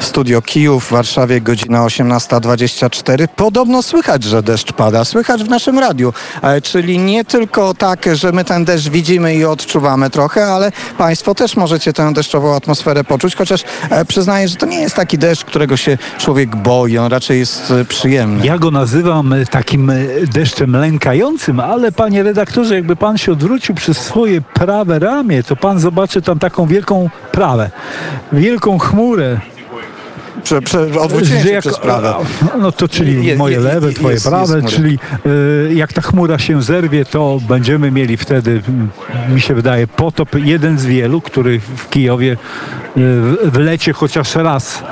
Studio Kijów w Warszawie, godzina 18.24. Podobno słychać, że deszcz pada. Słychać w naszym radiu. E, Czyli nie tylko tak, że my ten deszcz widzimy i odczuwamy trochę, ale Państwo też możecie tę deszczową atmosferę poczuć, chociaż e, przyznaję, że to nie jest taki deszcz, którego się człowiek boi. On raczej jest e, przyjemny. Ja go nazywam takim deszczem lękającym, ale panie redaktorze, jakby pan się odwrócił przez swoje prawe ramię, to pan zobaczy tam taką wielką prawę, wielką chmurę. Prze, prze, odwróciłem że się jak- przez prawę. No to czyli Je- moje je- lewe, jest- twoje jest prawe, chmura. czyli e, jak ta chmura się zerwie, to będziemy mieli wtedy, mi się wydaje, potop jeden z wielu, który w Kijowie e, w w lecie chociaż raz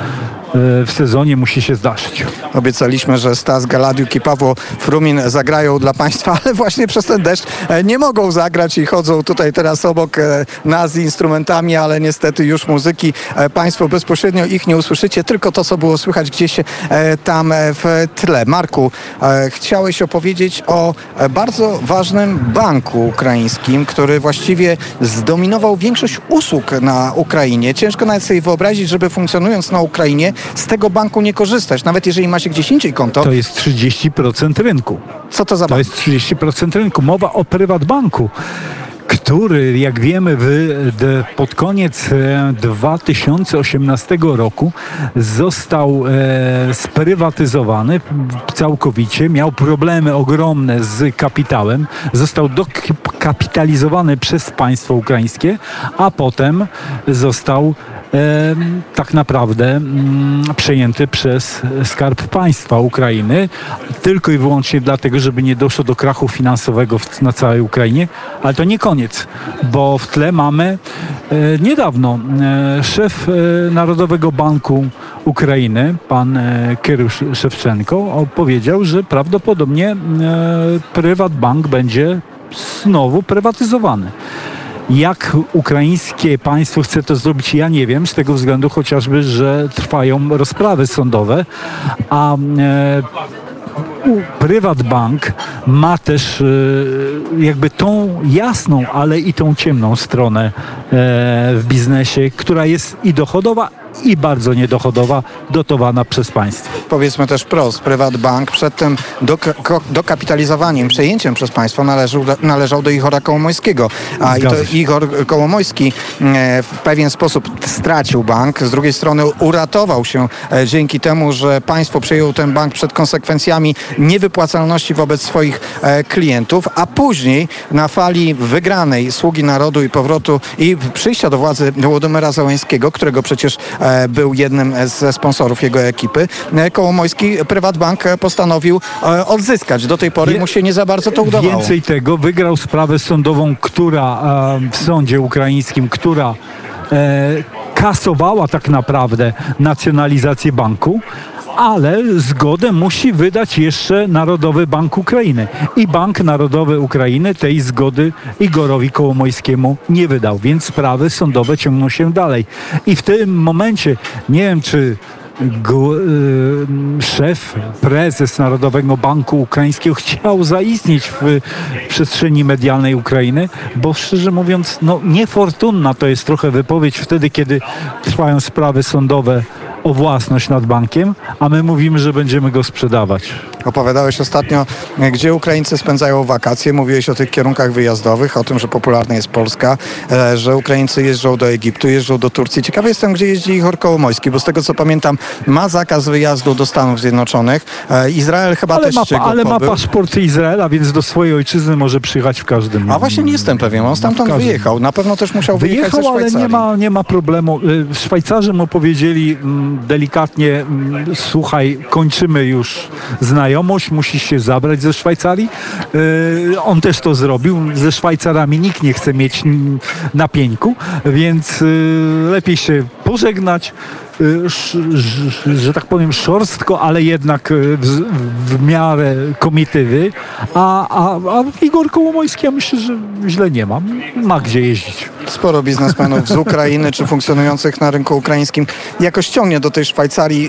w sezonie musi się zdarzyć. Obiecaliśmy, że Stas Galadiuk i Pawło Frumin zagrają dla Państwa, ale właśnie przez ten deszcz e, nie mogą zagrać i chodzą tutaj teraz obok e, nas z instrumentami, ale niestety już muzyki e, Państwo bezpośrednio ich nie usłyszycie, tylko to, co było słychać gdzieś e, tam e, w tle. Marku, e, chciałeś opowiedzieć o e, bardzo ważnym banku ukraińskim, który właściwie zdominował większość usług na Ukrainie. Ciężko nawet sobie wyobrazić, żeby funkcjonując na Ukrainie z tego banku nie korzystać, nawet jeżeli ma się gdzieś indziej konto. To jest 30% rynku. Co to za To bank? jest 30% rynku. Mowa o prywatbanku który, jak wiemy, pod koniec e, 2018 roku został e, sprywatyzowany całkowicie, miał problemy ogromne z kapitałem, został dokapitalizowany przez państwo ukraińskie, a potem został e, tak naprawdę mm, przejęty przez Skarb Państwa Ukrainy, tylko i wyłącznie dlatego, żeby nie doszło do krachu finansowego na całej Ukrainie, ale to nie koniec, bo w tle mamy e, niedawno e, szef e, Narodowego Banku Ukrainy, pan Kyrył Szewczenko, powiedział, że prawdopodobnie Prywatbank będzie znowu prywatyzowany. Jak ukraińskie państwo chce to zrobić, ja nie wiem, z tego względu chociażby, że trwają rozprawy sądowe, a e, u- Prywatbank ma też e, jakby tą jasną, ale i tą ciemną stronę e, w biznesie, która jest i dochodowa, i bardzo niedochodowa, dotowana przez państwo. Powiedzmy też wprost, Prywatbank przed tym ko- dokapitalizowaniem, przejęciem przez państwo należał, do- należał do Igora Kołomojskiego. A i to. Igor Kołomojski e, w pewien sposób stracił bank, z drugiej strony uratował się e, dzięki temu, że państwo przejęło ten bank przed konsekwencjami niewypłacalności wobec swoich e, klientów, a później na fali wygranej Sługi Narodu i powrotu i przyjścia do władzy Włodymyra Załęskiego, którego przecież był jednym ze sponsorów jego ekipy, e, Kołomojski Prywatbank e, postanowił e, odzyskać. Do tej pory Je- mu się nie za bardzo to udawało. Więcej tego, wygrał sprawę sądową, która e, w sądzie ukraińskim, która e, kasowała tak naprawdę nacjonalizację banku, ale zgodę musi wydać jeszcze Narodowy Bank Ukrainy. I Bank Narodowy Ukrainy tej zgody Igorowi Kołomojskiemu nie wydał, więc sprawy sądowe ciągną się dalej. I w tym momencie, nie wiem czy y, szef, prezes Narodowego Banku Ukraińskiego chciał zaistnieć w przestrzeni medialnej Ukrainy, bo szczerze mówiąc, no niefortunna to jest trochę wypowiedź wtedy, kiedy trwają sprawy sądowe o własność nad bankiem, a my mówimy, że będziemy go sprzedawać. Opowiadałeś ostatnio, gdzie Ukraińcy spędzają wakacje. Mówiłeś o tych kierunkach wyjazdowych, o tym, że popularna jest Polska, e, że Ukraińcy jeżdżą do Egiptu, jeżdżą do Turcji. Ciekawy jestem, gdzie jeździ Igor Kołomojski, bo z tego co pamiętam, ma zakaz wyjazdu do Stanów Zjednoczonych. E, Izrael chyba Ale, też ma, się ale ma pobył. paszport Izraela, więc do swojej ojczyzny może przyjechać w każdym A właśnie nie jestem pewien, on stamtąd w każdym- wyjechał. Na pewno też musiał wyjechać Wyjechał, ale nie ma, nie ma problemu. Y, Szwajcarzy mu powiedzieli mm, delikatnie, mm, słuchaj, kończymy już znajomość, musisz się zabrać ze Szwajcarii. Y, On też to zrobił. Ze Szwajcarami nikt nie chce mieć na pieńku, więc y, lepiej się pożegnać. ż- że tak powiem szorstko, ale jednak w, w miarę komitywy, a, a, a Igor Kołomojski ja myślę, że źle nie ma. Ma gdzie jeździć. Sporo biznesmenów z Ukrainy czy funkcjonujących na rynku ukraińskim jakoś ciągnie do tej Szwajcarii.